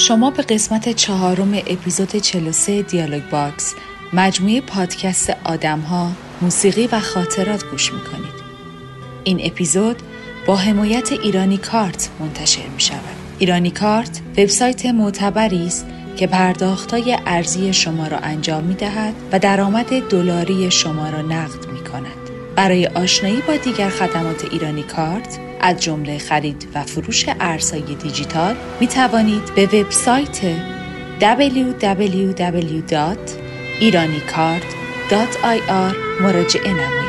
شما به قسمت چهارم اپیزود 43 دیالوگ باکس مجموعه پادکست آدم ها، موسیقی و خاطرات گوش می‌کنید. این اپیزود با حمایت ایرانی کارت منتشر می شود. ایرانی کارت وبسایت معتبری است که پرداختای ارزی شما را انجام می دهد و درآمد دلاری شما را نقد می کند. برای آشنایی با دیگر خدمات ایرانی کارت از جمله خرید و فروش ارزهای دیجیتال می توانید به وبسایت www.iranicard.ir مراجعه نمایید.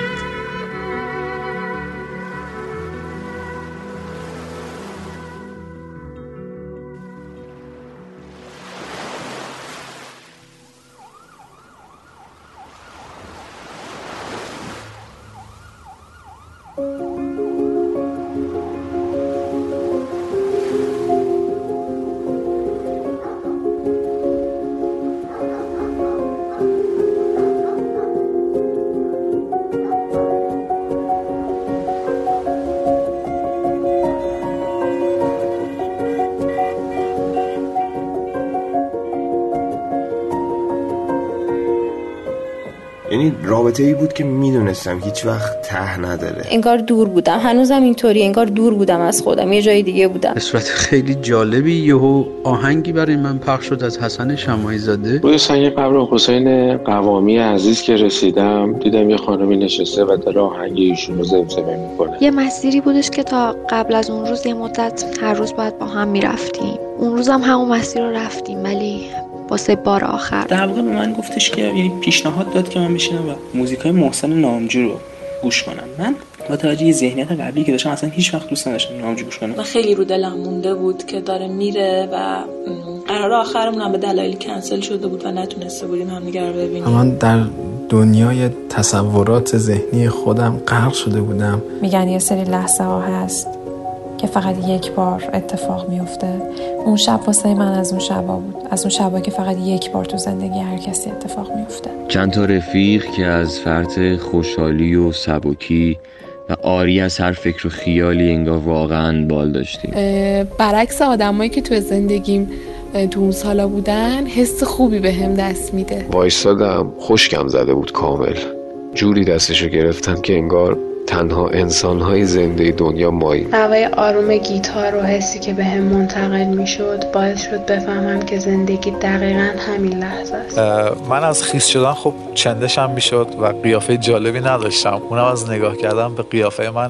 رابطه ای بود که می‌دونستم هیچ وقت ته نداره. انگار دور بودم. هنوزم اینطوری انگار دور بودم از خودم. یه جای دیگه بودم. به صورت خیلی جالبی یهو آهنگی برای من پخش شد از حسن شمایی زاده روی سنگ قبر حسین قوامی عزیز که رسیدم دیدم یه خانمی نشسته و داره آهنگ ایشون رو زمزمه می‌کنه. یه مسیری بودش که تا قبل از اون روز یه مدت هر روز باید با هم می‌رفتیم. اون روز هم همون مسیر رو رفتیم ولی واسه بار آخر. در واقع به من گفتش که یعنی پیشنهاد داد که من بشینم و موزیکای محسن نامجو رو گوش کنم. من با توجه یه ذهنیت قبلی که داشتم اصلا هیچ وقت دوست نداشتم نامجو گوش کنم. و خیلی رو دلم مونده بود که داره میره و قرار آخرمون هم به دلایلی کنسل شده بود و نتونسته بودیم همدیگه رو ببینیم. من در دنیای تصورات ذهنی خودم غرق شده بودم. میگن یه سری لحظه ها هست که فقط یک بار اتفاق میفته اون شب واسه من از اون شبا بود. از اون شبا که فقط یک بار تو زندگی هر کسی اتفاق میفته چند تا رفیق که از فرط خوشحالی و سبکی و آری از هر فکر و خیالی انگار واقعا بال داشتیم. برعکس آدمایی که تو زندگیم تو اون سالا بودن حس خوبی به هم دست میده. وایستادم خوشکم زده بود کامل. جوری دستشو گرفتن که انگار تنها انسانهای زنده دنیا مایی هوای آروم گیتار و حسی که به هم منتقل می شد باعث شد بفهمم که زندگی دقیقا همین لحظه است. من از خیس شدن خب چندشم می شد و قیافه جالبی نداشتم. اونم از نگاه کردم به قیافه من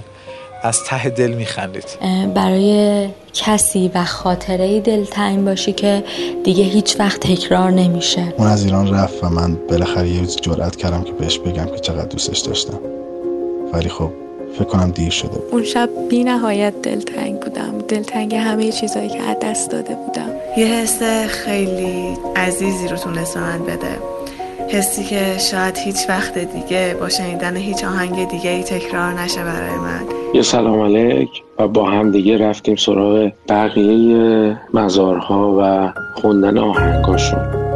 از ته دل می خندید برای کسی و خاطره دلتنگ باشی که دیگه هیچ وقت تکرار نمیشه. اون از ایران رفت و من بالاخره یه روز جرأت کردم که بهش بگم که چقدر دوستش داشتم. ولی خب فکر کنم دیر شده بود. اون شب بی نهایت دلتنگ بودم. دلتنگ همه چیزایی که از دست داده بودم. یه حس خیلی عزیزی رو تونست من بده. حسی که شاید هیچ وقت دیگه با شنیدن هیچ آهنگ دیگه ای تکرار نشه برای من. یه سلام علیک و با هم دیگه رفتیم سراغ بقیه مزارها و خوندن آهنگاشون.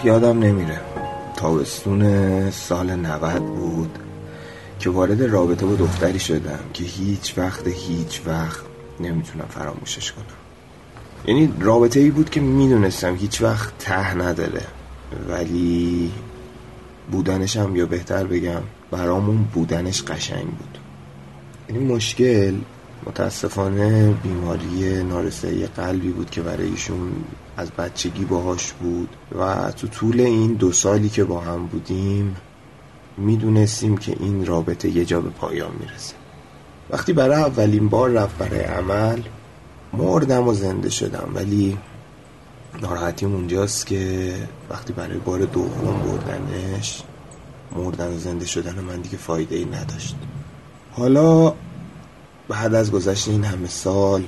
وقت یادم نمیره. تابستون سال 90 بود که وارد رابطه با دختری شدم که هیچ وقت هیچ وقت نمی‌تونم فراموشش کنم. یعنی رابطه ای بود که می‌دونستم هیچ وقت ته نداره. ولی بودنش هم یا بهتر بگم برامون بودنش قشنگ بود. یعنی مشکل متاسفانه بیماری نارسایی قلبی بود که برای ایشون از بچگی باهاش بود و تو طول این دو سالی که با هم بودیم می‌دونستیم که این رابطه یه جا به پایان می‌رسه. وقتی برای اولین بار رفت برای عمل مردم و زنده شدم. ولی ناراحتیم اونجاست که وقتی برای بار دوم بردنش مردن و زنده شدن من دیگه فایده ای نداشت. حالا بعد از گذشت این همه سال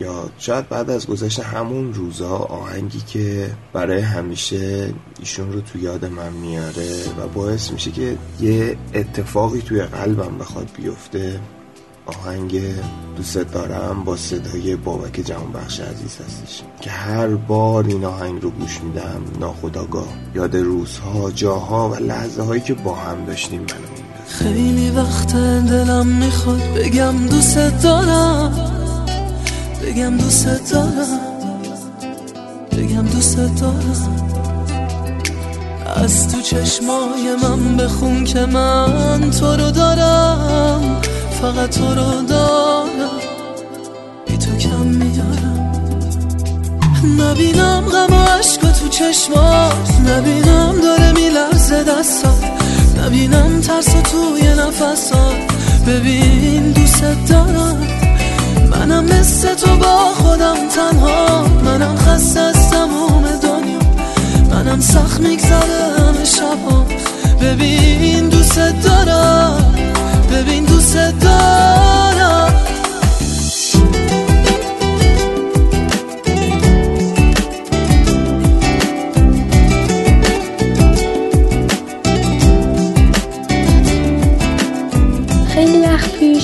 یا شاید بعد از گذشت همون روزها آهنگی که برای همیشه ایشون رو تو یاد من میاره و باعث میشه که یه اتفاقی توی قلبم بخواد بیفته آهنگ دوست دارم با صدای بابک جوانبخش عزیز هستش. که هر بار این آهنگ رو گوش میدم ناخداگاه یاد روزها جاها و لحظه هایی که با هم داشتیم منو خیلی وقت دلم می‌خواد بگم دوست دارم. بگم دوست دارم. بگم دوست دارم. از تو چشمای من بخون که من تو رو دارم. فقط تو رو دارم. بی تو کم میارم. نبینم غم و عشق تو چشمات. نبینم داره میلرزه دستات. نبینم ترس توی نفسات. ببین دوست دارم. منم مثل تو با خودم تنها. منم خسته از تموم دنیا. منم سخت میگذره همه شبام ببین دوست دارم. ببین دوست دارم.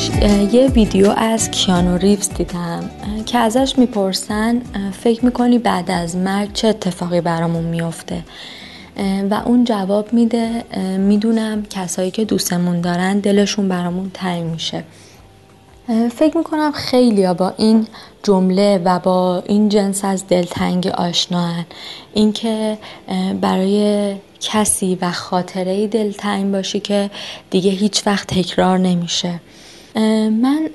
پیش یه ویدیو از کیانو ریوز دیدم که ازش می‌پرسن فکر می‌کنی بعد از مرگ چه اتفاقی برامون میفته و اون جواب میده می‌دونم کسایی که دوستمون دارن دلشون برامون تنگ میشه. فکر می‌کنم خیلیا با این جمله و با این جنس از دلتنگی آشناهن. اینکه برای کسی و خاطره دلتنگ باشی که دیگه هیچ وقت تکرار نمیشه. من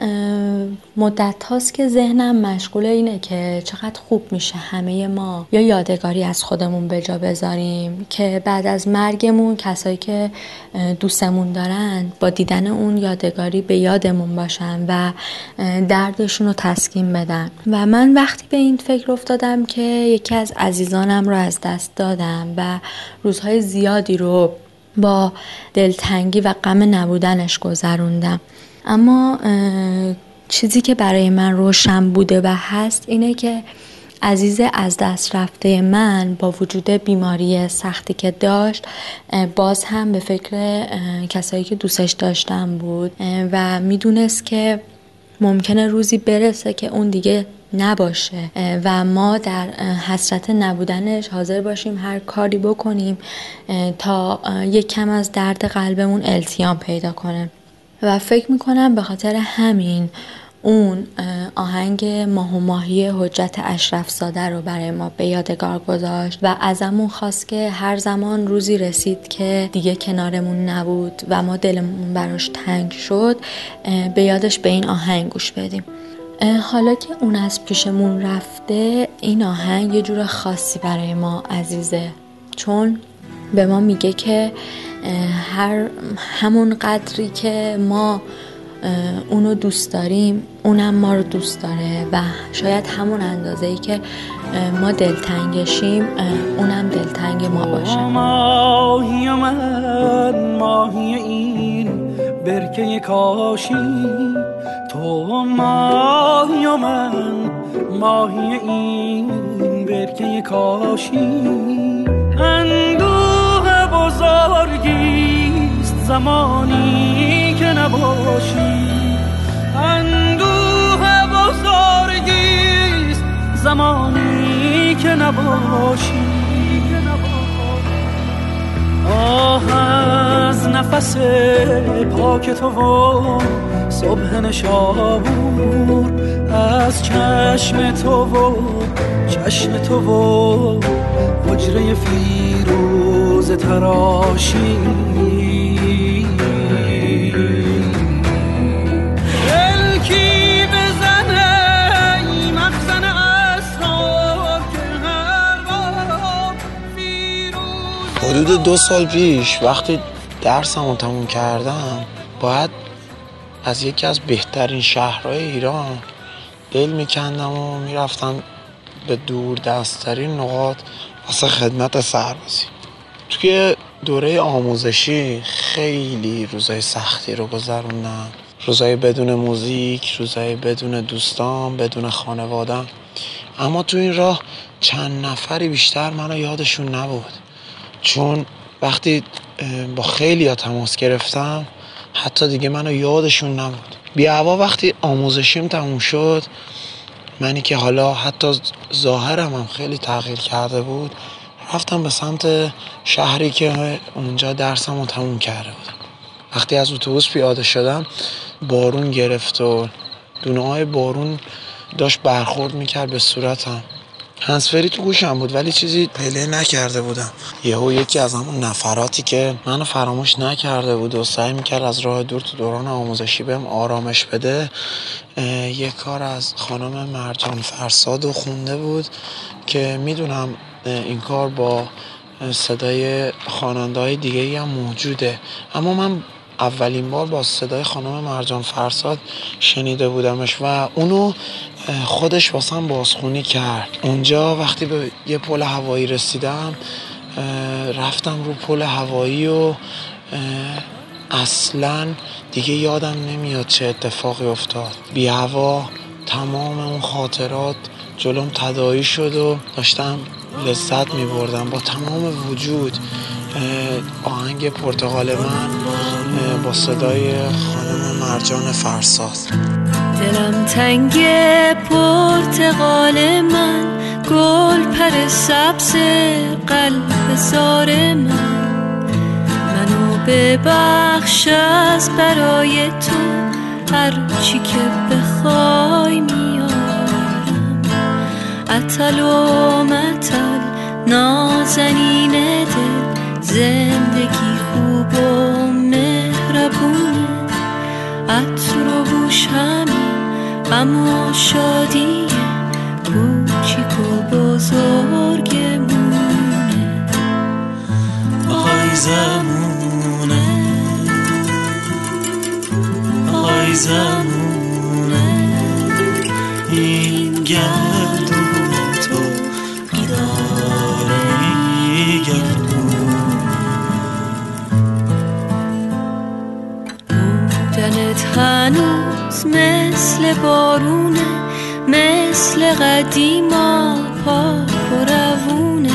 مدت هاست که ذهنم مشغول اینه که چقدر خوب میشه همه ما یا یادگاری از خودمون به جا بذاریم که بعد از مرگمون کسایی که دوستمون دارن با دیدن اون یادگاری به یادمون باشن و دردشون رو تسکین بدن. و من وقتی به این فکر افتادم که یکی از عزیزانم رو از دست دادم و روزهای زیادی رو با دلتنگی و غم نبودنش گذروندم اما چیزی که برای من روشن بوده و هست اینه که عزیز از دست رفته من با وجود بیماری سختی که داشت باز هم به فکر کسایی که دوستش داشتم بود و می‌دونست که ممکنه روزی برسه که اون دیگه نباشه و ما در حسرت نبودنش حاضر باشیم هر کاری بکنیم تا یک کم از درد قلبمون التیام پیدا کنه. و فکر می‌کنم به خاطر همین اون آهنگ ماه و ماهی حجت اشرف زاده رو برای ما به یادگار گذاشت و ازمون خواست که هر زمان روزی رسید که دیگه کنارمون نبود و ما دلمون براش تنگ شد به یادش به این آهنگ گوش بدیم. حالا که اون از پیشمون رفته این آهنگ یه جور خاصی برای ما عزیزه. چون به ما میگه که هر همون قدری که ما اونو دوست داریم اونم ما رو دوست داره و شاید همون اندازه ای که ما دلتنگشیم اونم دلتنگ ما باشه. ماهی من ماهی این برکه کاشی تو ماهی من ماهی این برکه کاشی بزرگیست زمانی که نباشی. اندوه بزرگیست زمانی که نباشی. آه از نفس پاک تو و صبح نشابور از چشم تو و چشم تو و حجره فیروز تراشی. حدود دو سال پیش وقتی درسمو تموم کردم باید از یکی از بهترین شهرهای ایران دل میکندم و می‌رفتم به دور دستترین نقاط واسه خدمت سربازی. توی دوره آموزشی خیلی روزای سختی رو گذروندم روزای بدون موزیک روزای بدون دوستان بدون خانوادم اما تو این راه چند نفری بیشتر منو یادشون نبود. چون وقتی با خیلی ها تماس گرفتم حتی دیگه منو یادشون نبود. بی وقتی آموزشیم تموم شد منی که حالا حتی ظاهرم هم خیلی تغییر کرده بود رفتم به سمت شهری که اونجا درسم رو تموم کرده بود وقتی از اتوبوس پیاده شدم بارون گرفت و دونه های بارون داشت برخورد می‌کرد به صورتم. هنسفری تو گوشم بود ولی چیزی پله نکرده بودم. یهو یکی از همون نفراتی که منو فراموش نکرده بود و سعی می‌کرد از راه دور تو دوران آموزشی بهم آرامش بده یه کار از خانم مرجان فرساد و خونده بود که می‌دونم این کار با صدای خواننده های دیگه هم موجوده. اما من اولین بار با صدای خانم مرجان فرساد شنیده بودمش و اونو خودش واسم بازخونی کرد. اونجا وقتی به یه پل هوایی رسیدم رفتم رو پل هوایی و اصلا دیگه یادم نمیاد چه اتفاقی افتاد. بی هوا تمام اون خاطرات جلوم تدایی شد و داشتم لذت می بردم با تمام وجود آهنگ پرتغال من با صدای خانم مرجان فرساد دلم تنگ پرتغال من گل پر سبز قلب زار من. منو ببخش از برای تو هر چی که بخوای میارم اتل و متل نازنین دل زندگی خوب و مهربونه. عطر و بوش همین غم و شادی کوچیک و بزرگمونه. آی زمونه. آی زمونه. این گردون هنوز مثل بارونه مثل قدیما پاک و روونه.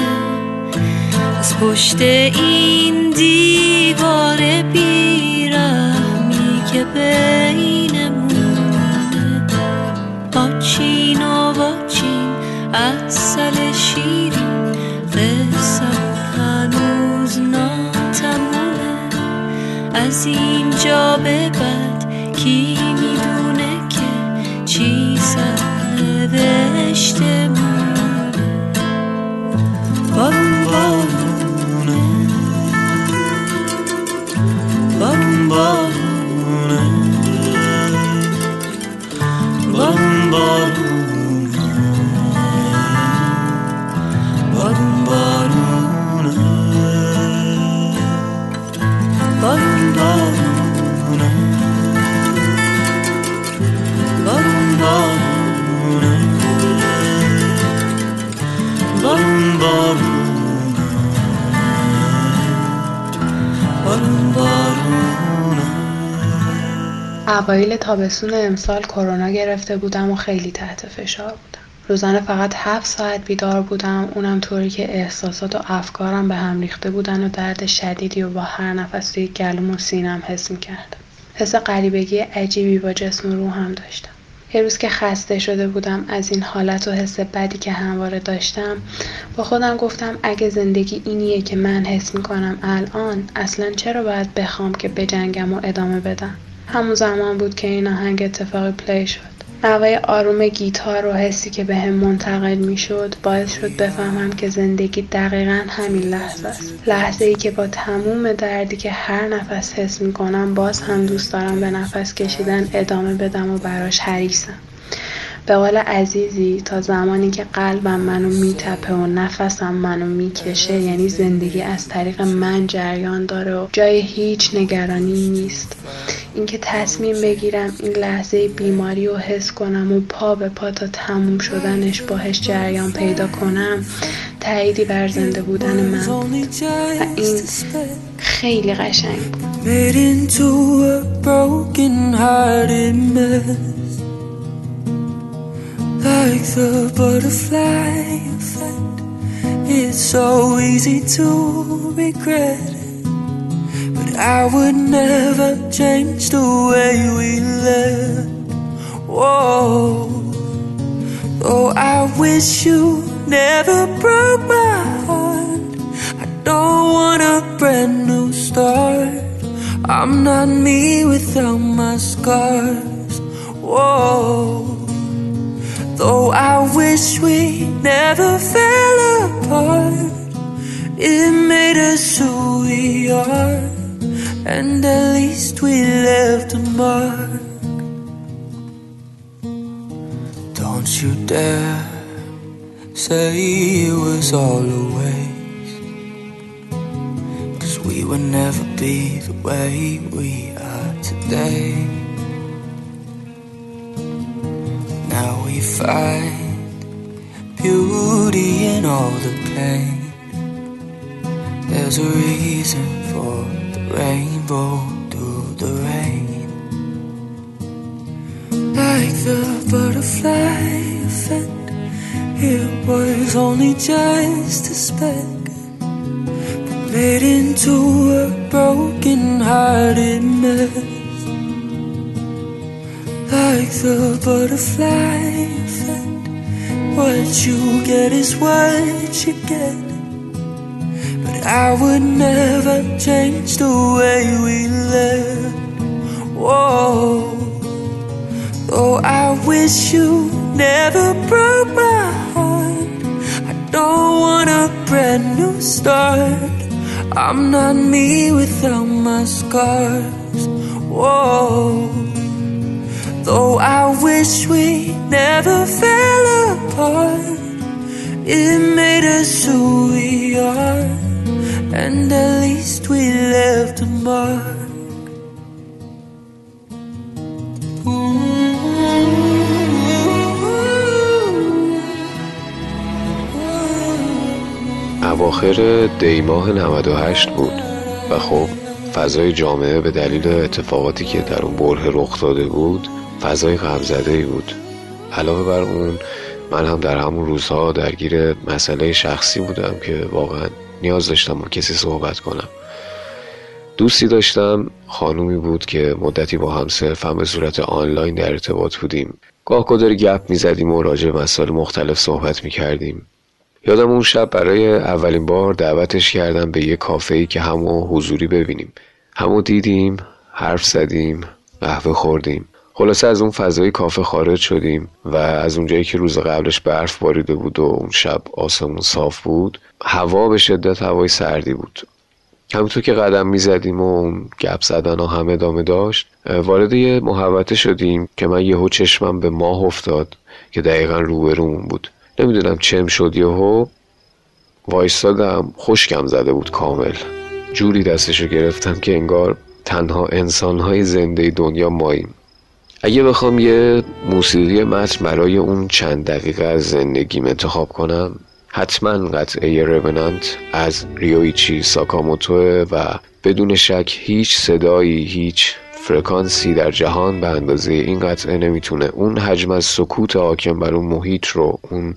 از پشت این دیوار بیرحمی که بینمونه. آچین و واچین اصل شیرین قصه هنوز ناتمونه از اینجا بعد کی می‌دونه که چی سر نوشته اوایل تابستون امسال کرونا گرفته بودم و خیلی تحت فشار بودم. روزانه فقط هفت ساعت بیدار بودم اونم طوری که احساسات و افکارم به هم ریخته بودن و درد شدیدی و با هر نفس توی گلوم و سینم حس می‌کردم. حس غریبگی عجیبی با جسم و روحم داشتم. یه روز که خسته شده بودم از این حالت و حس بدی که همواره داشتم با خودم گفتم اگه زندگی اینیه که من حس می‌کنم الان اصلا چرا باید بخوام که بجنگم و ادامه بدم؟ همون زمان بود که این آهنگ اتفاقی پلی شد. نوای آروم گیتار و حسی که به هم منتقل می شد باعث شد بفهمم که زندگی دقیقا همین لحظه است. لحظه ای که با تموم دردی که هر نفس حس می کنم باز هم دوست دارم به نفس کشیدن ادامه بدم و براش حریصم. به قول عزیزی تا زمانی که قلبم منو میتپه و نفسم منو می‌کشه یعنی زندگی از طریق من جریان داره و جای هیچ نگرانی نیست. اینکه تصمیم بگیرم این لحظه بیماری رو حس کنم و پا به پا تا تموم شدنش باهش جریان پیدا کنم تاییدی بر زنده بودن من و این خیلی قشنگ بود. Like the butterfly effect, it's so easy to regret it. But I would never change the way we lived. Whoa, though I wish you never broke my heart. I don't want a brand new start. I'm not me without my scars. Whoa. Though I wish we never fell apart, it made us who we are, and at least we left a mark. Don't you dare say it was all a waste. Cause we would never be the way we are today. Find beauty in all the pain. There's a reason for the rainbow through the rain. Like the butterfly effect, it was only just a speck made into a broken hearted mess. Like the butterfly effect, what you get is what you get. But I would never change the way we lived. Whoa, though I wish you never broke my heart. I don't want a brand new start. I'm not me without my scars. Whoa. Though I wish we never fell apart, it made us who we are, and at least we left a mark. اواخر دیماه 98 بود و خب فضای جامعه به دلیل اتفاقاتی که در اون بره رخ داده بود فضای غمزده ای بود. علاوه بر اون من هم در همون روزها درگیر مسئله شخصی بودم که واقعا نیاز داشتم با کسی صحبت کنم. دوستی داشتم خانومی بود که مدتی با هم صرف به صورت آنلاین در ارتباط بودیم. گاه گداری گپ می‌زدیم و راجع مسائل مختلف صحبت می‌کردیم. یادم اون شب برای اولین بار دعوتش کردم به یه کافه که همو حضوری ببینیم. همو دیدیم حرف زدیم قهوه خوردیم. خلاصه از اون فضای کافه خارج شدیم و از اونجایی که روز قبلش برف باریده بود و اون شب آسمون صاف بود هوا به شدت هوای سردی بود. همونطور که قدم می‌زدیم و اون گپ زدن ها هم ادامه داشت وارد یه محوطه شدیم که من یهو چشمم به ماه افتاد که دقیقا روبرومون بود. نمی‌دونم چم شد یهو وایستادم خشکم زده بود کامل. جوری دستشو گرفتم که انگار تنها انسانهای زنده دنیا ماییم. اگه بخوام یه موسیقی متن برای اون چند دقیقه از زندگیم انتخاب کنم حتما قطعه رونانت از ریویچی ساکاموتو و بدون شک هیچ صدایی هیچ فرکانسی در جهان به اندازه این قطعه نمی‌تونه اون حجم از سکوت حاکم بر اون محیط رو اون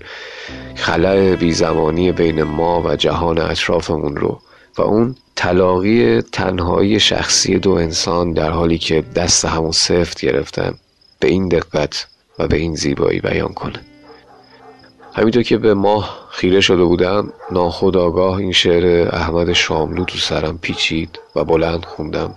خلع بیزمانی بین ما و جهان اطرافمون رو و اون تلاقی تنهایی شخصی دو انسان در حالی که دست همون سفت گرفتن به این دقت و به این زیبایی بیان کنه. همینطور که به ماه خیره شده بودم ناخداگاه این شعر احمد شاملو تو سرم پیچید و بلند خوندم.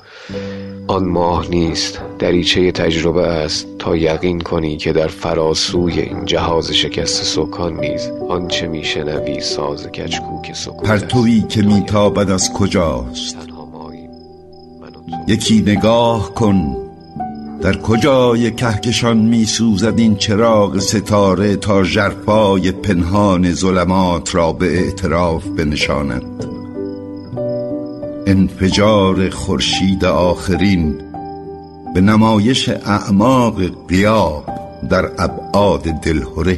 آن ماه نیست دریچه تجربه است. تا یقین کنی که در فراسوی این جهاز شکست سکان نیز آنچه میشنوی ساز کچکوک سکوت پرتویی که میتابد از کجاست؟ یکی نگاه کن. در کجای کهکشان می سوزد این چراغ ستاره تا ژرفای پنهان ظلمات را به اعتراف بنشاند؟ انفجار خورشید آخرین به نمایش اعماق قیاب در ابعاد دلهره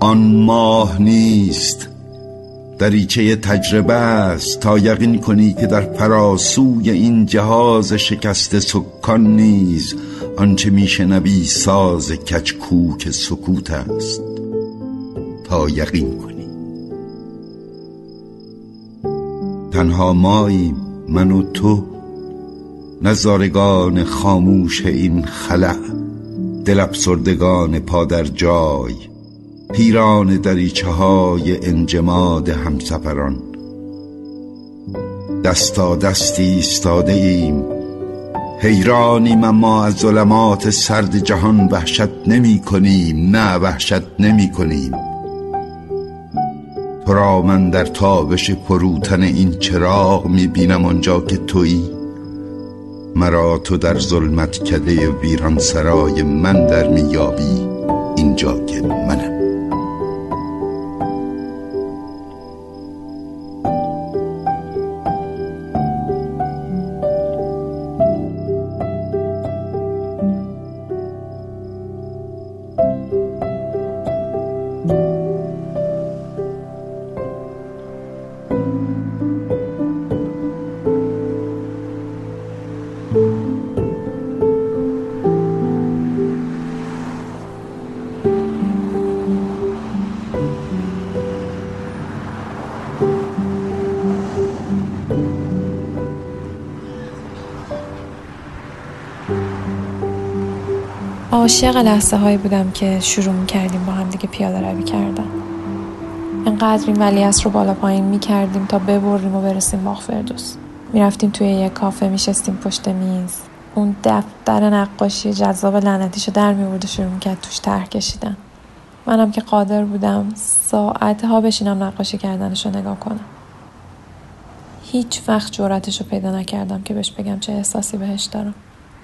آن ماه نیست دریچه تجربه است. تا یقین کنی که در فراسوی این جهاز شکست سکان نیز آنچه میشنوی ساز کچکوک سکوت است. تا یقین کنی. تنها ماییم من و تو نظارگان خاموش این خلع دل افسردگان پا در جای. پیران دریچه های انجماد همسفران. دستا دستی ایستاده ایم حیرانیم اما از ظلمات سرد جهان وحشت نمی کنیم نه وحشت نمی کنیم تو را من در تابش فروتن این چراغ می بینم آنجا که تویی. مرا تو در ظلمت کده ویران سرای من در میابی اینجا که منم. عاشق لحظه هایی بودم که شروع می کردیم با هم دیگه پیاده روی کردن. انقدر این ولیعصر رو بالا پایین می کردیم تا ببریم و برسیم باغ فردوس. می رفتیم توی یک کافه می شستیم پشت میز. اون دفتر نقاشی جذاب لعنتیشو در می و شروع می کرد توش طرح کشیدن. منم که قادر بودم ساعتها بشینم نقاشی کردنش رو نگاه کنم. هیچ وقت رو پیدا نکردم که بهش بگم چه احساسی بهش دارم.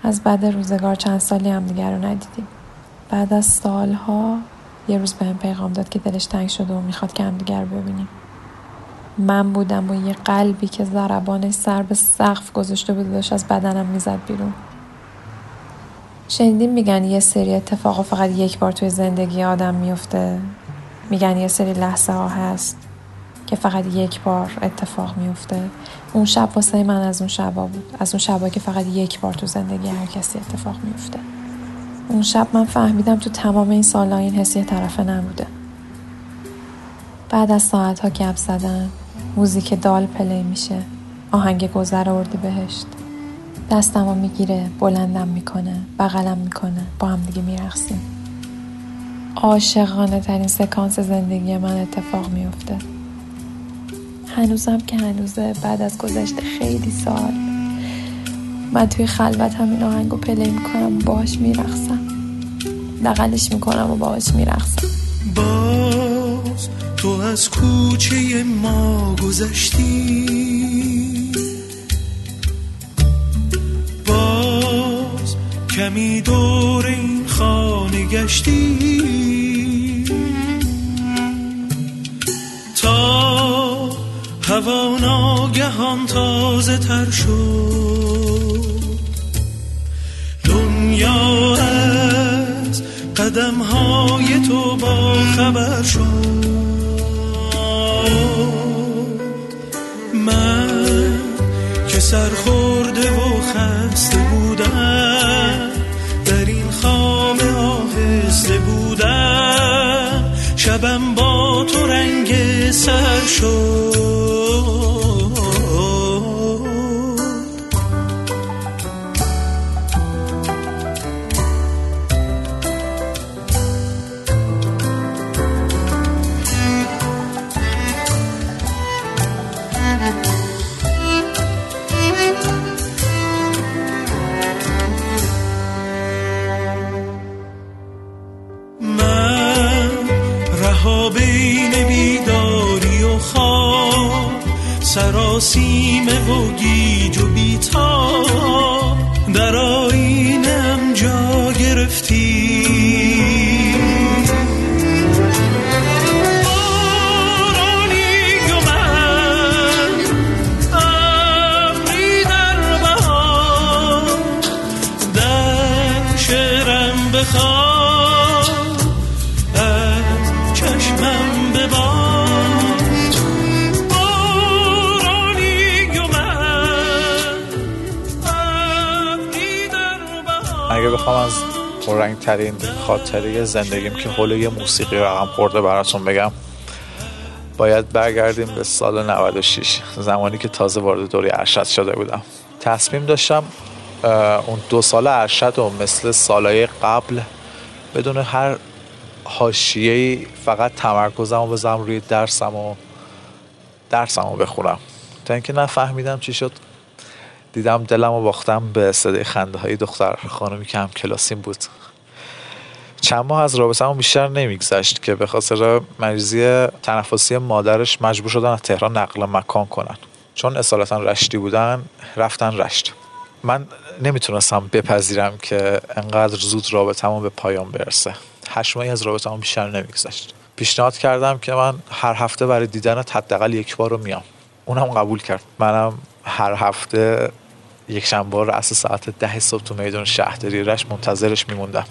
از بعد روزگار چند سالی هم دیگر رو ندیدیم. بعد از سالها یه روز به هم پیغام داد که دلش تنگ شده و می‌خواد که هم دیگر ببینیم. من بودم با یه قلبی که ضربانش سر به سقف گذاشته بود داشت از بدنم می‌زد بیرون. شنیدیم میگن یه سری اتفاقا فقط یک بار توی زندگی آدم میفته میگن یه سری لحظه ها هست. که فقط یک بار اتفاق میفته اون شب واسه من از اون شبا بود. از اون شبا که فقط یک بار تو زندگی هر کسی اتفاق میفته اون شب من فهمیدم تو تمام این سالها این حسی طرفه نبوده. بعد از ساعت ها گپ زدن موزیک دال پلی میشه آهنگ گذر اردی بهشت. دستمو می‌گیره بلندم می‌کنه بغلم می‌کنه با هم دیگه میرقصیم. عاشقانه ترین سکانس زندگی من اتفاق میفته هنوزم که هنوزه بعد از گذشته خیلی سال. من توی خلوت همین آهنگو پلی می‌کنم و باهاش میرقصم. دقلش می‌کنم و باهاش میرقصم. باز تو از کوچه ما گذشتی. باز کمی دور این خانه گشتی. تا هوا ناگهان تازه تر شد. دنیا از قدم های تو با خبر شد. من که سرخورده و خسته بودم در این خام آهسته بودم شبم با تو رنگ سر شد. پررنگ ترین خاطره زندگیم که حول یه موسیقی رقم خورده براتون بگم. باید برگردیم به سال 96 زمانی که تازه وارد دوره ارشد شده بودم. تصمیم داشتم اون دو سال ارشد و مثل سالهای قبل بدون هر حاشیه‌ای فقط تمرکزم رو بزنم روی درسم و درسم رو بخونم. تا اینکه نفهمیدم چی شد دیدم دلم رو باختم به صدای خنده های دختر خانمی که هم کلاسیم بود. چند ماه از رابطه بیشتر نمیگذشت که به خاطر مریضی تنفسی مادرش مجبور شدن از تهران نقل مکان کنن. چون اصالتا رشتی بودن رفتن رشت من نمی‌تونستم بپذیرم که انقدر زود رابطمون به پایان برسه. هشت ماهی از رابطمون بیشتر نمیگذشت. پیشنهاد کردم که من هر هفته برای دیدن حداقل یک بار رو میام اونم قبول کرد. منم هر هفته یک شنبه رأس ساعت ده صبح تو میدان شهرداری رش منتظرش میموندم.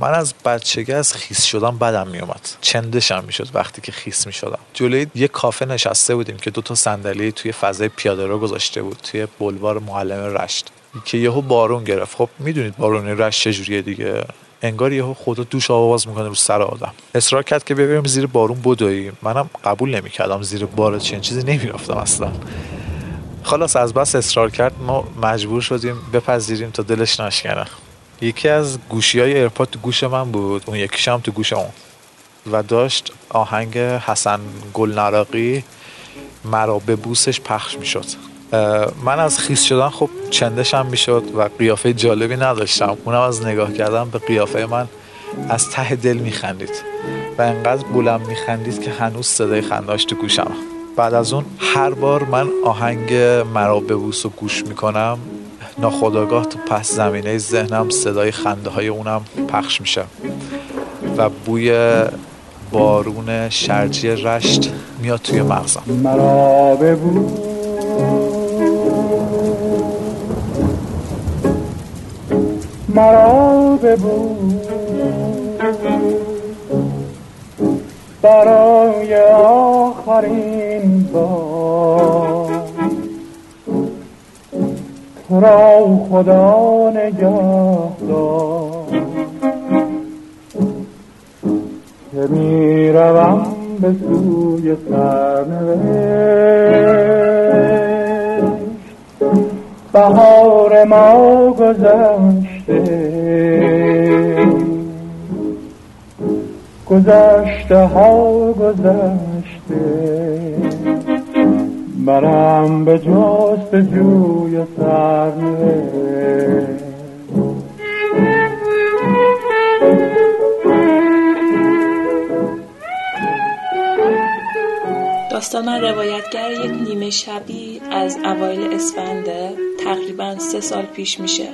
من از بچگی از خیس شدم بدم میومد. چندشم می‌شد وقتی که خیس می‌شدم. جلوی یه کافه نشسته بودیم که دو تا صندلی توی فضای پیاده رو گذاشته بود توی بلوار معلم رشت که یهو بارون گرفت. خب می‌دونید بارون رشت چجوریه دیگه؟ انگار یهو خدا دوش آواز می‌کنه رو سر آدم. اصرار کرد که ببریم زیر بارون بدویم منم قبول نمی‌کردم زیر بار چنین چیزی نمی‌رفتم اصلا. خلاص از بس اصرار کرد. ما مجبور شدیم بپذیریم تا دلش نشکنه. یکی از گوشی های ایرپاد تو گوش من بود. اون یکیش هم تو گوش اون. و داشت آهنگ حسن گل نراقی مرا ببوسش پخش می‌شد. من از خیس شدن خب چندشم می‌شد و قیافه جالبی نداشتم. اونم از نگاه کردم به قیافه من از ته دل میخندید و انقدر بلند میخندید که هنوز صدای خنداش تو گوشم. بعد از اون هر بار من آهنگ مرا به بوس و گوش می‌کنم ناخداگاه تو پس زمینه ذهنم صدای خنده های اونم پخش میشه. و بوی بارون شرجی رشت میاد توی مغزم. مرا مرا برای آخرین بار. را خدا نگاه دار که می روم به سوی سرنوشت. بهار ما گذشته. گذشته ها گذشته. برم به جست جوی داستان روایتگر یک نیمه شبی از اوایل اسفنده تقریبا سه سال پیش میشه.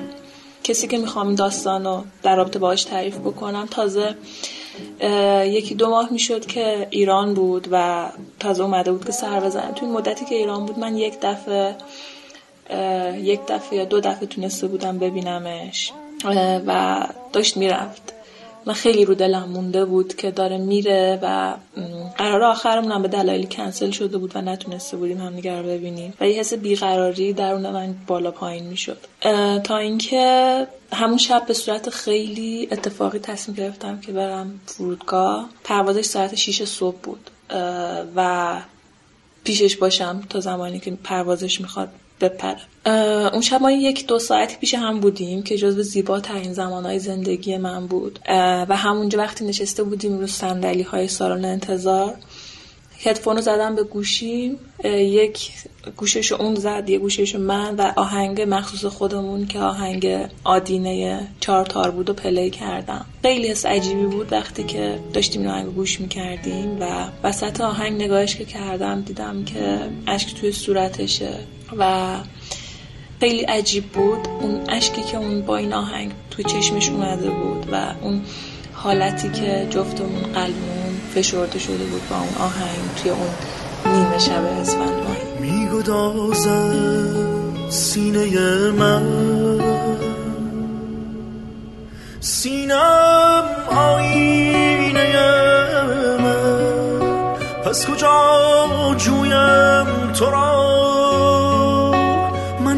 کسی که می‌خوام داستان رو در رابطه باهاش تعریف بکنم تازه یکی دو ماه می‌شد که ایران بود و تازه اومده بود که سر بزنه. توی مدتی که ایران بود من یک دفعه یک دفعه یا دو دفعه تونسته بودم ببینمش. و داشت می‌رفت. من خیلی رو دلم مونده بود که داره میره و قرار آخرمون هم به دلایلی کنسل شده بود و نتونسته بودیم همدیگه رو ببینیم. و یه حس بیقراری درون من بالا پایین می‌شد. تا اینکه همون شب به صورت خیلی اتفاقی تصمیم گرفتم که برم فرودگاه. پروازش ساعت 6 صبح بود. و پیشش باشم تا زمانی که پروازش می‌خواد بپره اون شب ما یک دو ساعتی پیش هم بودیم که جزو زیباترین زمانهای زندگی من بود. و همونجا وقتی نشسته بودیم رو صندلی های سالن انتظار هدفون رو زدم به گوشیم یک گوشش اون زد یه گوشش من و آهنگ مخصوص خودمون که آهنگ آدینه چهار تار بود و پلی کردم. خیلی حس عجیبی بود وقتی که داشتیم این آهنگ گوش می‌کردیم و وسط آهنگ نگاهش که کردم دیدم که اشک توی صورتشه. و خیلی عجیب بود. اون اشکی که اون با این آهنگ توی چشمش اومده بود و اون حالتی که جفتمون قلبمون فشرده شده بود با اون آهنگ توی اون نیمه شب اسفند ماهی میگدازد سینه من. سینم آینه من. پس کجا جویم تو را؟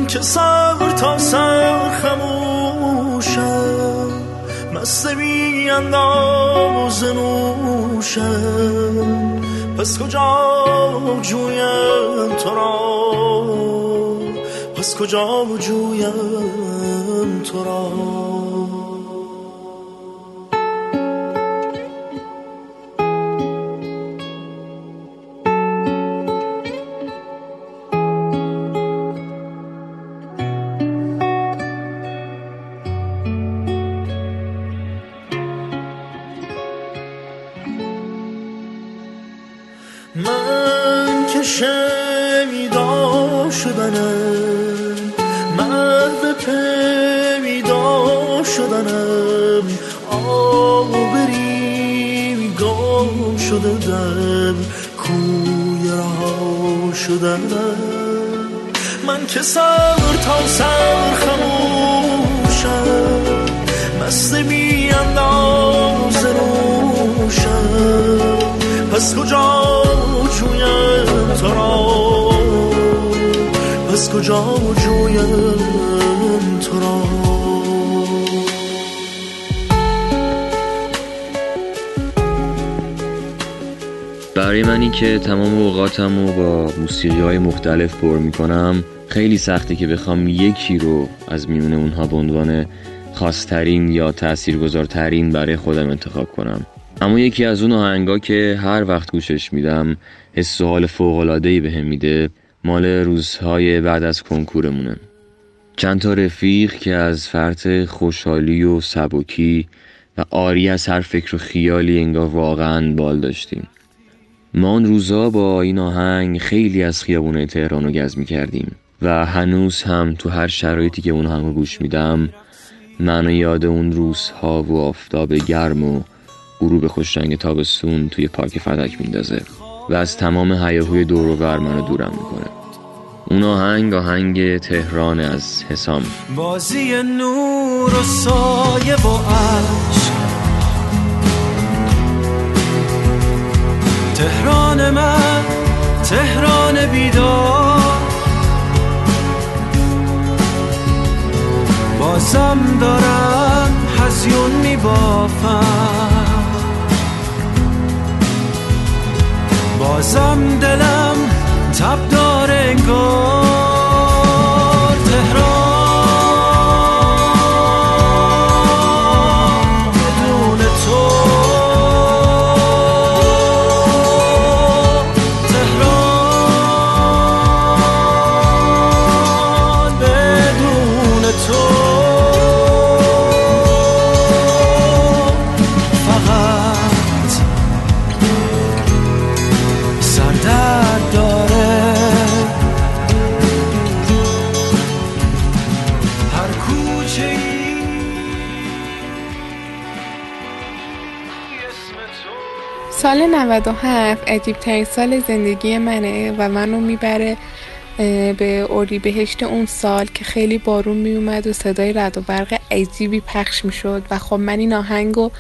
که صبر تا سر خموشم مست بی انداز نوشم پس کجا جویم تو را؟ پس کجا جویم تو را؟ برای منی که تمام اوقاتم رو با موسیقی های مختلف پر می‌کنم خیلی سخته که بخوام یکی رو از میون اونها به عنوان خاصترین یا تاثیرگذارترین برای خودم انتخاب کنم. اما یکی از اون آهنگا که هر وقت گوشش میدم حس و حال فوق‌العاده‌ای بهم میده مال روزهای بعد از کنکورمونه. چند تا رفیق که از فرط خوشحالی و سبکی و آری از هر فکر و خیالی انگار واقعا بال داشتیم. ما اون روزا با این آهنگ خیلی از خیابونه تهران رو گز می‌کردیم و هنوز هم تو هر شرایطی که اون آهنگ گوش میدم منو یاد اون روزها و آفتاب گرم و غروب خوشرنگ تابستون توی پارک فدک میندازه و از تمام هیاهوی دور و منو دورم می‌کنه. اون آهنگ آهنگ تهران از حسام. بازی نور و سایه و عشق. تهران من تهران بیدار. بازم دارم هزیون میبافم. بازم دلم تب داره انگار. 97 عجیب ترین سال زندگی منه و منو می‌بره به اردی بهشت اون سال که خیلی بارون میومد و صدای رد و برق عجیبی پخش می‌شد و خب من این آهنگو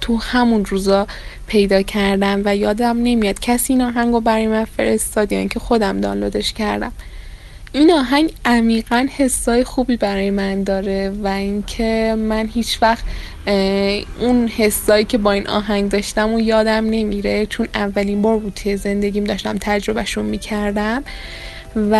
تو همون روزا پیدا کردم و یادم نمیاد کسی این آهنگو برای من فرستاد یا اینکه خودم دانلودش کردم. این آهنگ عمیقا حسای خوبی برای من داره و اینکه من هیچ وقت اون حسایی که با این آهنگ داشتم و یادم نمیره چون اولین بار بود توی زندگیم داشتم تجربهشون می‌کردم. و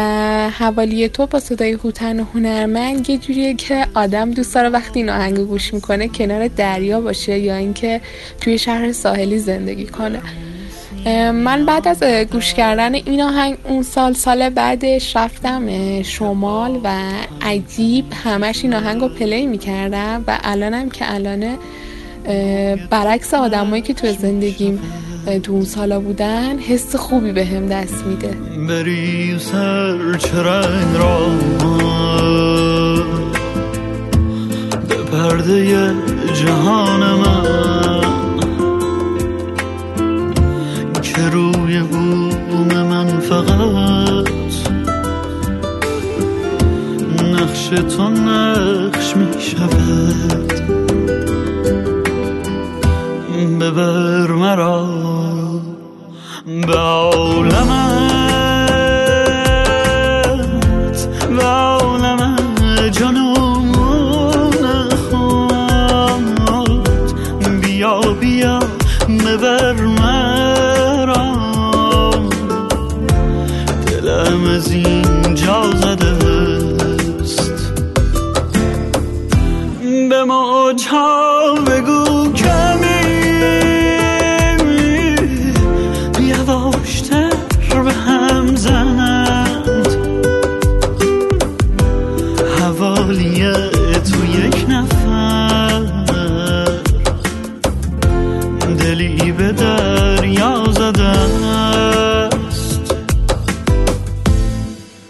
حوالی تو با صدای هوتن و هنرمند یه جوریه که آدم دوست داره وقتی این آهنگ گوش می‌کنه کنار دریا باشه یا اینکه توی شهر ساحلی زندگی کنه. من بعد از گوش کردن این آهنگ اون سال سال بعدش رفتم شمال و عجیب همش این آهنگ رو پلی می‌کردم و الانم که الانه برعکس آدمایی که تو زندگیم تو اون سالا بودن حس خوبی به هم دست میده. پرده جهان من بوم من فقط. نقش تو نقش می شود. ببر مرا. به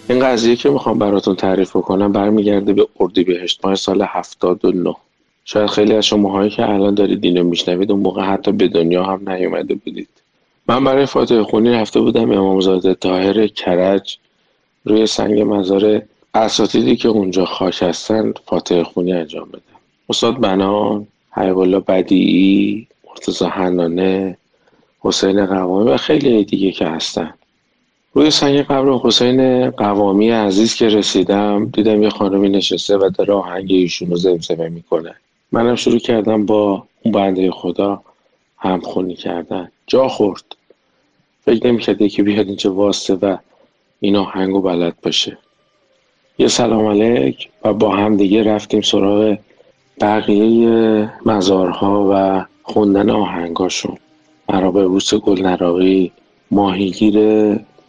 این قضیه که می‌خوام براتون تعریف بکنم برمیگرده به اردیبهشت ماه سال 79 شاید خیلی از شماهایی که الان دارید اینو میشنوید اون موقع حتی به دنیا هم نیومده بودید. من برای فاتحه خونی رفته بودم امامزاده طاهر کرج. روی سنگ مزار اساتیدی که اونجا خاک هستن فاتحه خونی انجام بدم استاد بنان حیب الله بدیعی مرتضی حنانه حسین قوامی و خیلی دیگه که هستن. روی سنگ قبر حسین قوامی عزیز که رسیدم دیدم یه خانمی نشسته و داره آهنگ ایشون رو زمزمه می‌کنه. منم شروع کردم با اون بنده خدا همخونی کردن. جا خورد. فکر نمی‌کرد که بیاد اینجا واسه و این آهنگ رو بلد باشه. یه سلام علیک و با هم دیگه رفتیم سراغ بقیه مزارها و خوندن آهنگاشون. مرابع بوس گل نراقی ماهیگیر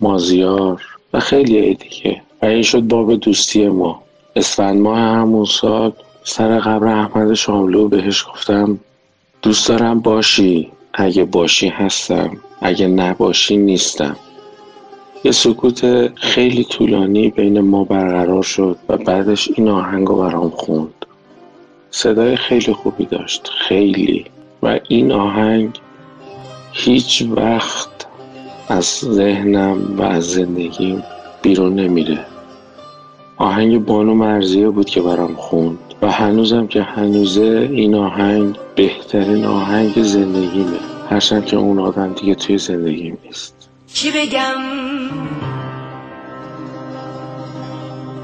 مازیار و خیلی دیگه. و این شد باب دوستی ما. اسفند ماه همون سال سر قبر احمد شاملو بهش گفتم دوست دارم باشی. اگه باشی هستم اگه نباشی نیستم. یه سکوت خیلی طولانی بین ما برقرار شد و بعدش این آهنگ رو برام خوند. صدای خیلی خوبی داشت خیلی. و این آهنگ هیچ وقت از ذهنم و از زندگیم بیرون نمیره. آهنگ بانو مرزیه بود که برام خوند و هنوزم که هنوزه این آهنگ بهترین آهنگ زندگیمه. هرچند که اون آدم دیگه توی زندگیم نیست. چی بگم؟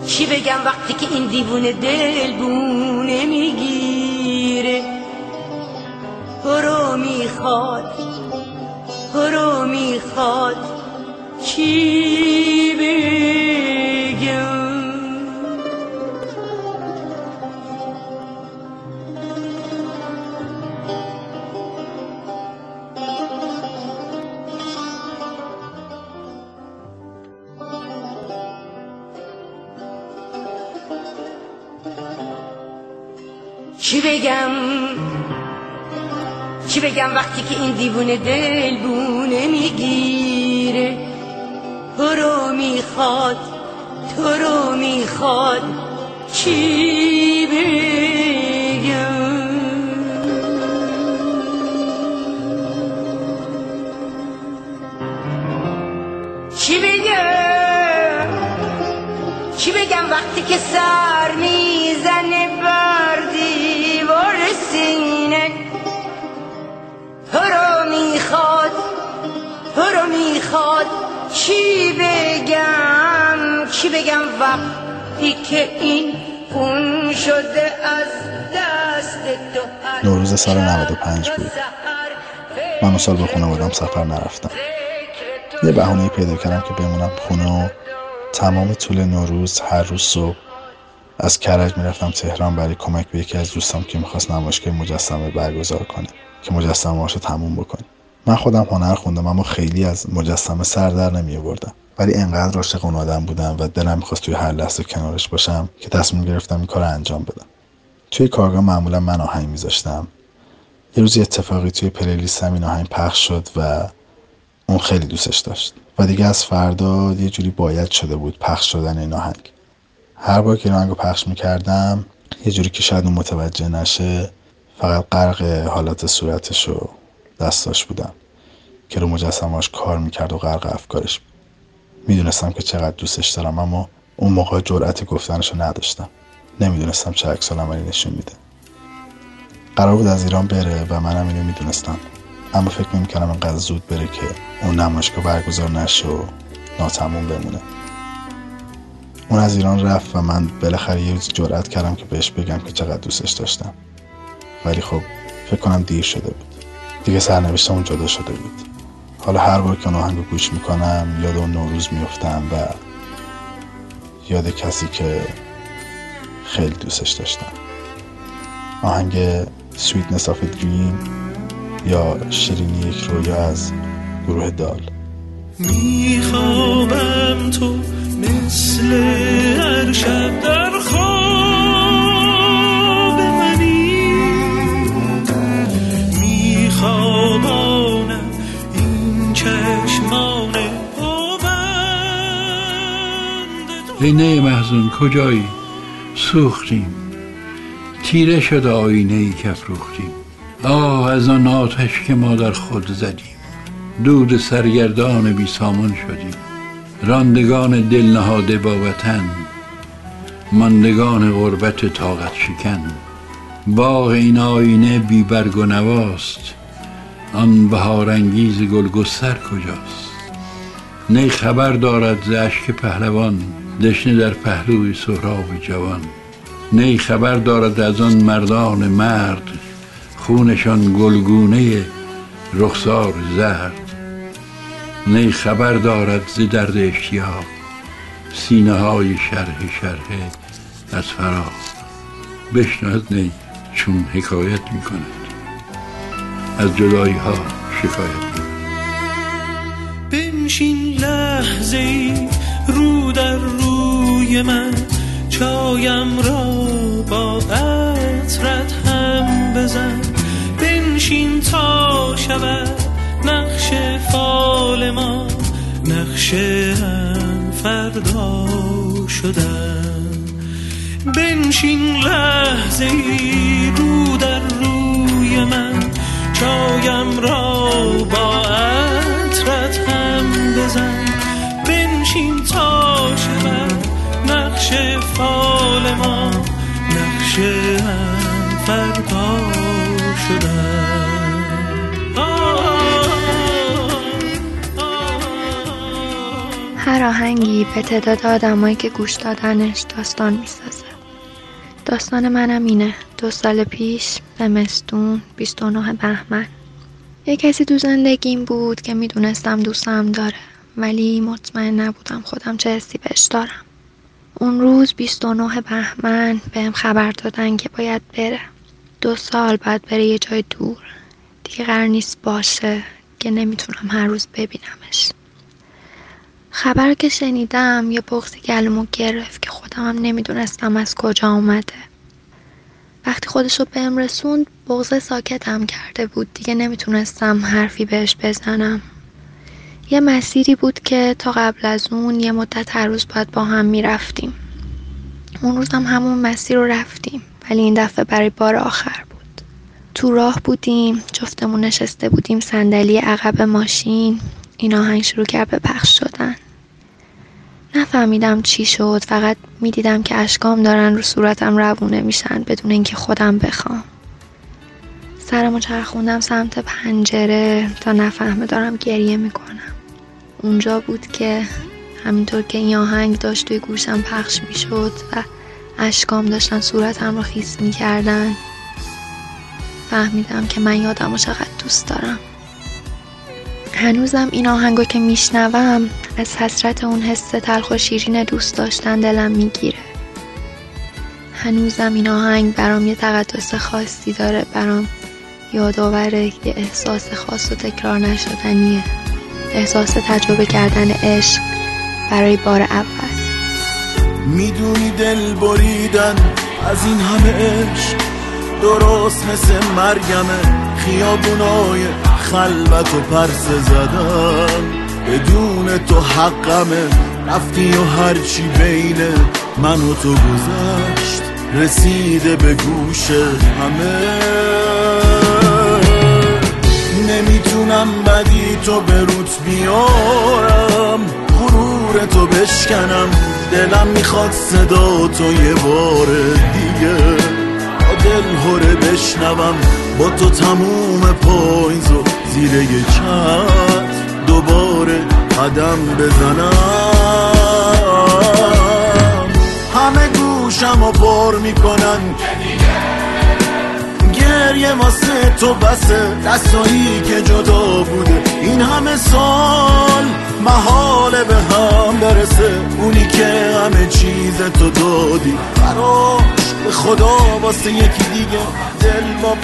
چی بگم وقتی که این دیوونه دل بونه می‌گیره برو می‌خواد برو می‌خواد چی بگم؟ چی بگم؟ چی بگم وقتی که این دیوونه دل بونه می‌گیره؟ تو رو می‌خواد تو رو می‌خواد چی بگم؟ چی بگم؟ چی بگم وقتی که سر می‌زنه رو می‌خواد چی بگم؟ چی بگم وقتی که این خون شده از دست تو نوروز سال 95 بود. من اون سال با خانوادم سفر نرفتم. یه بهونه پیدا کردم که بمونم خونه و تمام طول نوروز هر روز صبح از کرج می‌رفتم تهران برای کمک به یکی از دوستام که می‌خواست نمایشگاه مجسمه برگزار کنه که مجسمه رو تموم بکنیم من خودم هنر خوندم اما خیلی از مجسمه سر در نمی آوردم ولی انقدر عاشق اون آدم بودم و دلم می‌خواست توی هر لحظه کنارش باشم که تصمیم گرفتم این کار انجام بدم. توی کارگاه معمولا من آهنگ میذاشتم. یه روزی اتفاقی توی پلیلیستم این آهنگ پخش شد و اون خیلی دوستش داشت. و دیگه از فردا یه جوری باید شده بود پخش شدن این آهنگ. هر بار که این آهنگ رو پخش می‌کردم یه جوری که شاید اون متوجه نشه فقط غرق حالات صورتش و دستاش بودم که رو مجسمهاش کار می‌کرد و غرق افکارش بود. می‌دونستم که چقدر دوستش دارم اما اون موقع جرأت گفتنش رو نداشتم. نمی‌دونستم چه عکس عملی نشون میده. قرار بود از ایران بره و منم اینو می‌دونستم. اما فکر نمی‌کردم انقدر زود بره که اون نمایشگاه برگزار نشه و ناتموم بمونه. اون از ایران رفت و من بالاخره یه روز جرأت کردم که بهش بگم که چقدر دوستش داشتم. ولی خب فکر کنم دیر شده بود. دیگه سرنوشتمون جدا شده بود. حالا هر بار که اون آهنگ گوش می‌کنم یاد اون نوروز میفتم و یاد کسی که خیلی دوستش داشتم. آهنگ Sweetness of Dream یا شیرینی یک رویا از گروه دال. میخوابم تو مثل هر شب در عینه محزون کجایی سوختیم؟ تیره شده آینه ای که افروختیم. آه از آن آتش که ما در خود زدیم. دود سرگردان بی سامان شدیم. راندگان دل نهاده با وطن. ماندگان غربت طاقت شکن. باغ این آینه بی برگ و نواست. آن بهارانگیز گلگستر کجاست؟ نی خبر دارد ز اشک پهلوان. دشنه در پهلوی سهراب جوان. نی خبر دارد از آن مردان مرد خونشان گلگونه رخسار زرد. نی خبر دارد ز درد اشتیاق سینه های شرح شرح از فراق. بشنو از نی چون حکایت می کند از جدایی ها شکایت می بنشین لحظه رو در روی من چایم را با عطرت هم بزن. بنشین تا شود نقش فال ما نقش فردا شدن. بنشین لحظه رو در روی من چایم را با عطرت هم بزن. بنشین تا شود نقش فال ما نقش هم فردا شدن. هر آهنگی به تعداد آدمایی که گوش دادنش داستان می‌سازه. داستان منم اینه. دو سال پیش زمستون 29 بهمن. یه کسی تو زندگیم بود که می‌دونستم دوستم داره ولی مطمئن نبودم خودم چه حسی بهش دارم. اون روز 29 بهمن بهم خبر دادن که باید بره. دو سال بعد بره یه جای دور. دیگه قرار نیست باشه که نمی‌تونم هر روز ببینمش. خبر که شنیدم یه بغزی گلومو گرفت که خودم هم نمی‌دونستم از کجا اومده. وقتی خودشو بهم رسوند بغزه ساکتم کرده بود. دیگه نمی‌تونستم حرفی بهش بزنم. یه مسیری بود که تا قبل از اون یه مدت هر روز باید با هم می‌رفتیم. اون روز هم همون مسیر رو رفتیم ولی این دفعه برای بار آخر بود. تو راه بودیم جفتمون نشسته بودیم صندلی عقب ماشین این آهنگ شروع کرد به پخش شدن. نفهمیدم چی شد فقط می‌دیدم که اشکام دارن رو صورتم روونه میشن بدون اینکه خودم بخوام. سرمو چرخوندم سمت پنجره تا نفهمه دارم گریه می‌کنم. اونجا بود که همینطور که این آهنگ داشت توی گوشم پخش می‌شد و اشکام داشتن صورتم رو خیس می‌کردن فهمیدم که من یادم رو چقدر دوست دارم. هنوزم این آهنگو که میشنوم از حسرت اون حس تلخ و شیرین دوست داشتن دلم می‌گیره. هنوزم این آهنگ برام یه تقدس خاصی داره برام یادآور یه احساس خاص و تکرار نشدنیه. احساس تجربه کردن عشق برای بار اول. می‌دونی دل بریدن از این همه عشق درست مثل مرگمه خیابونای خلوت و پرس زدن. بدون تو حقمه رفتی و هرچی بین من و تو گذشت. رسیده به گوش همه. نمی‌تونم بدی تو به روت بیارم. غرور تو بشکنم. دلم می‌خواد صدا تو یه بار دیگه. دل هره بشنوم. با تو تموم پاییزو زیر یه چتر دوباره قدم بزنم. همه گوشم و پر می‌کنن. گریه واسه تو بسه دستایی که جدا بوده این همه سال محاله به هم برسه. اونی که همه چیز تو دادی براش به خدا واسه یکی دیگه دل با